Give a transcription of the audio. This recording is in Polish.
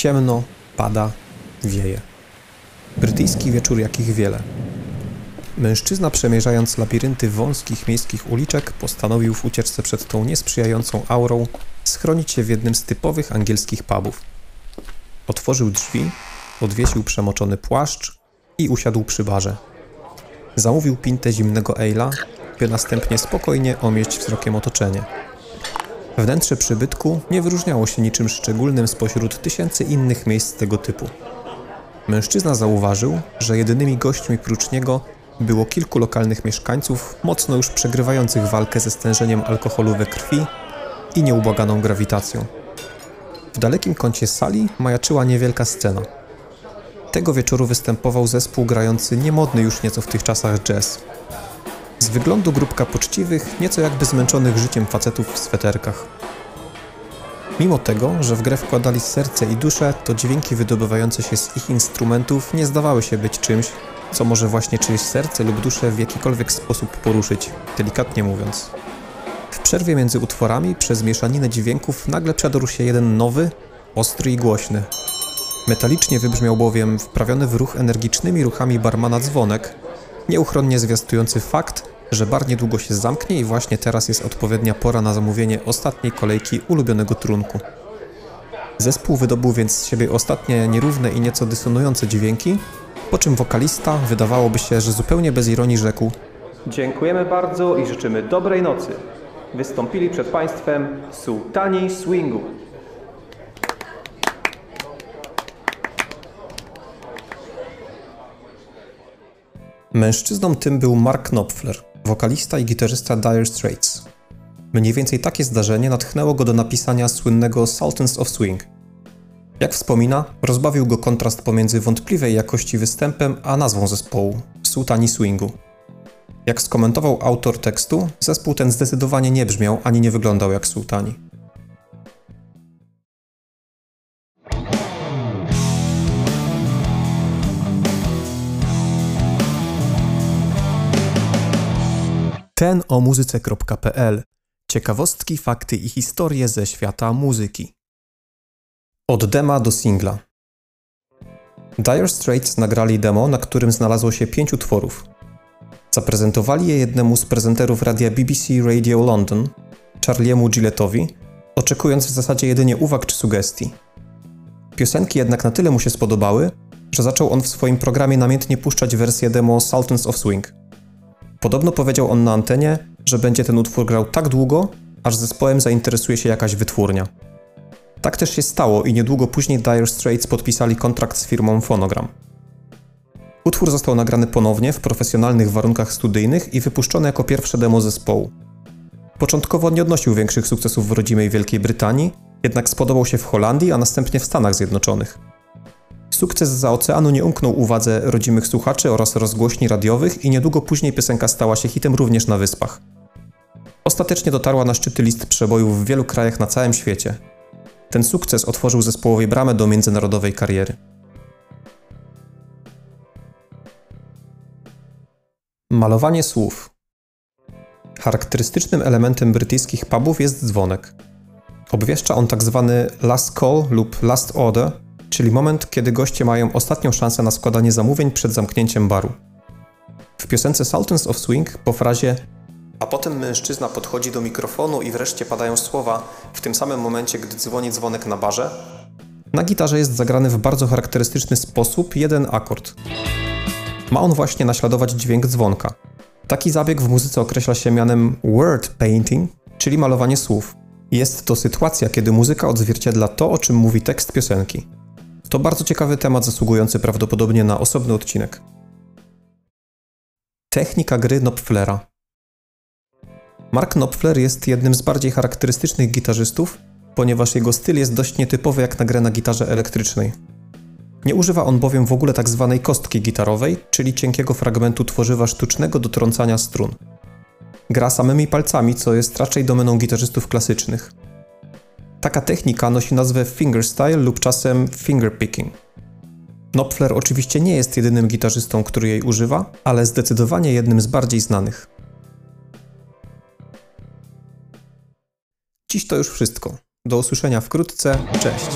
Ciemno, pada, wieje. Brytyjski wieczór jakich wiele. Mężczyzna przemierzając labirynty wąskich miejskich uliczek postanowił w ucieczce przed tą niesprzyjającą aurą schronić się w jednym z typowych angielskich pubów. Otworzył drzwi, odwiesił przemoczony płaszcz i usiadł przy barze. Zamówił pintę zimnego ale'a, by następnie spokojnie omieść wzrokiem otoczenie. Wnętrze przybytku nie wyróżniało się niczym szczególnym spośród tysięcy innych miejsc tego typu. Mężczyzna zauważył, że jedynymi gośćmi prócz niego było kilku lokalnych mieszkańców, mocno już przegrywających walkę ze stężeniem alkoholu we krwi i nieubłaganą grawitacją. W dalekim kącie sali majaczyła niewielka scena. Tego wieczoru występował zespół grający niemodny już nieco w tych czasach jazz. Wyglądu grupka poczciwych, nieco jakby zmęczonych życiem facetów w sweterkach. Mimo tego, że w grę wkładali serce i duszę, to dźwięki wydobywające się z ich instrumentów nie zdawały się być czymś, co może właśnie czyjeś serce lub duszę w jakikolwiek sposób poruszyć, delikatnie mówiąc. W przerwie między utworami przez mieszaninę dźwięków nagle przedarł się jeden nowy, ostry i głośny. Metalicznie wybrzmiał bowiem wprawiony w ruch energicznymi ruchami barmana dzwonek, nieuchronnie zwiastujący fakt, że bar niedługo się zamknie i właśnie teraz jest odpowiednia pora na zamówienie ostatniej kolejki ulubionego trunku. Zespół wydobył więc z siebie ostatnie nierówne i nieco dysonujące dźwięki, po czym wokalista, wydawałoby się, że zupełnie bez ironii rzekł Dziękujemy bardzo i życzymy dobrej nocy. Wystąpili przed Państwem Sułtani Swingu. Mężczyzną tym był Mark Knopfler, wokalista i gitarzysta Dire Straits. Mniej więcej takie zdarzenie natchnęło go do napisania słynnego Sultans of Swing. Jak wspomina, rozbawił go kontrast pomiędzy wątpliwej jakości występem a nazwą zespołu Sultani Swingu. Jak skomentował autor tekstu, zespół ten zdecydowanie nie brzmiał ani nie wyglądał jak sułtani. Ten o muzyce.pl Ciekawostki, fakty i historie ze świata muzyki. Od dema do singla. Dire Straits nagrali demo, na którym znalazło się pięć utworów. Zaprezentowali je jednemu z prezenterów radia BBC Radio London, Charliemu Gillettowi, oczekując w zasadzie jedynie uwag czy sugestii. Piosenki jednak na tyle mu się spodobały, że zaczął on w swoim programie namiętnie puszczać wersję demo Sultans of Swing. Podobno powiedział on na antenie, że będzie ten utwór grał tak długo, aż zespołem zainteresuje się jakaś wytwórnia. Tak też się stało i niedługo później Dire Straits podpisali kontrakt z firmą Phonogram. Utwór został nagrany ponownie w profesjonalnych warunkach studyjnych i wypuszczony jako pierwsze demo zespołu. Początkowo nie odnosił większych sukcesów w rodzimej Wielkiej Brytanii, jednak spodobał się w Holandii, a następnie w Stanach Zjednoczonych. Sukces za oceanu nie umknął uwadze rodzimych słuchaczy oraz rozgłośni radiowych i niedługo później piosenka stała się hitem również na wyspach. Ostatecznie dotarła na szczyty list przebojów w wielu krajach na całym świecie. Ten sukces otworzył zespołowi bramę do międzynarodowej kariery. Malowanie słów. Charakterystycznym elementem brytyjskich pubów jest dzwonek. Obwieszcza on tzw. Tak last call lub last order, czyli moment, kiedy goście mają ostatnią szansę na składanie zamówień przed zamknięciem baru. W piosence Sultans of Swing po frazie a potem mężczyzna podchodzi do mikrofonu i wreszcie padają słowa w tym samym momencie, gdy dzwoni dzwonek na barze. Na gitarze jest zagrany w bardzo charakterystyczny sposób jeden akord. Ma on właśnie naśladować dźwięk dzwonka. Taki zabieg w muzyce określa się mianem word painting, czyli malowanie słów. Jest to sytuacja, kiedy muzyka odzwierciedla to, o czym mówi tekst piosenki. To bardzo ciekawy temat zasługujący prawdopodobnie na osobny odcinek. Technika gry Knopflera Mark Knopfler jest jednym z bardziej charakterystycznych gitarzystów, ponieważ jego styl jest dość nietypowy jak na grę na gitarze elektrycznej. Nie używa on bowiem w ogóle tak zwanej kostki gitarowej, czyli cienkiego fragmentu tworzywa sztucznego do trącania strun. Gra samymi palcami, co jest raczej domeną gitarzystów klasycznych. Taka technika nosi nazwę fingerstyle lub czasem fingerpicking. Knopfler oczywiście nie jest jedynym gitarzystą, który jej używa, ale zdecydowanie jednym z bardziej znanych. Dziś to już wszystko. Do usłyszenia wkrótce. Cześć.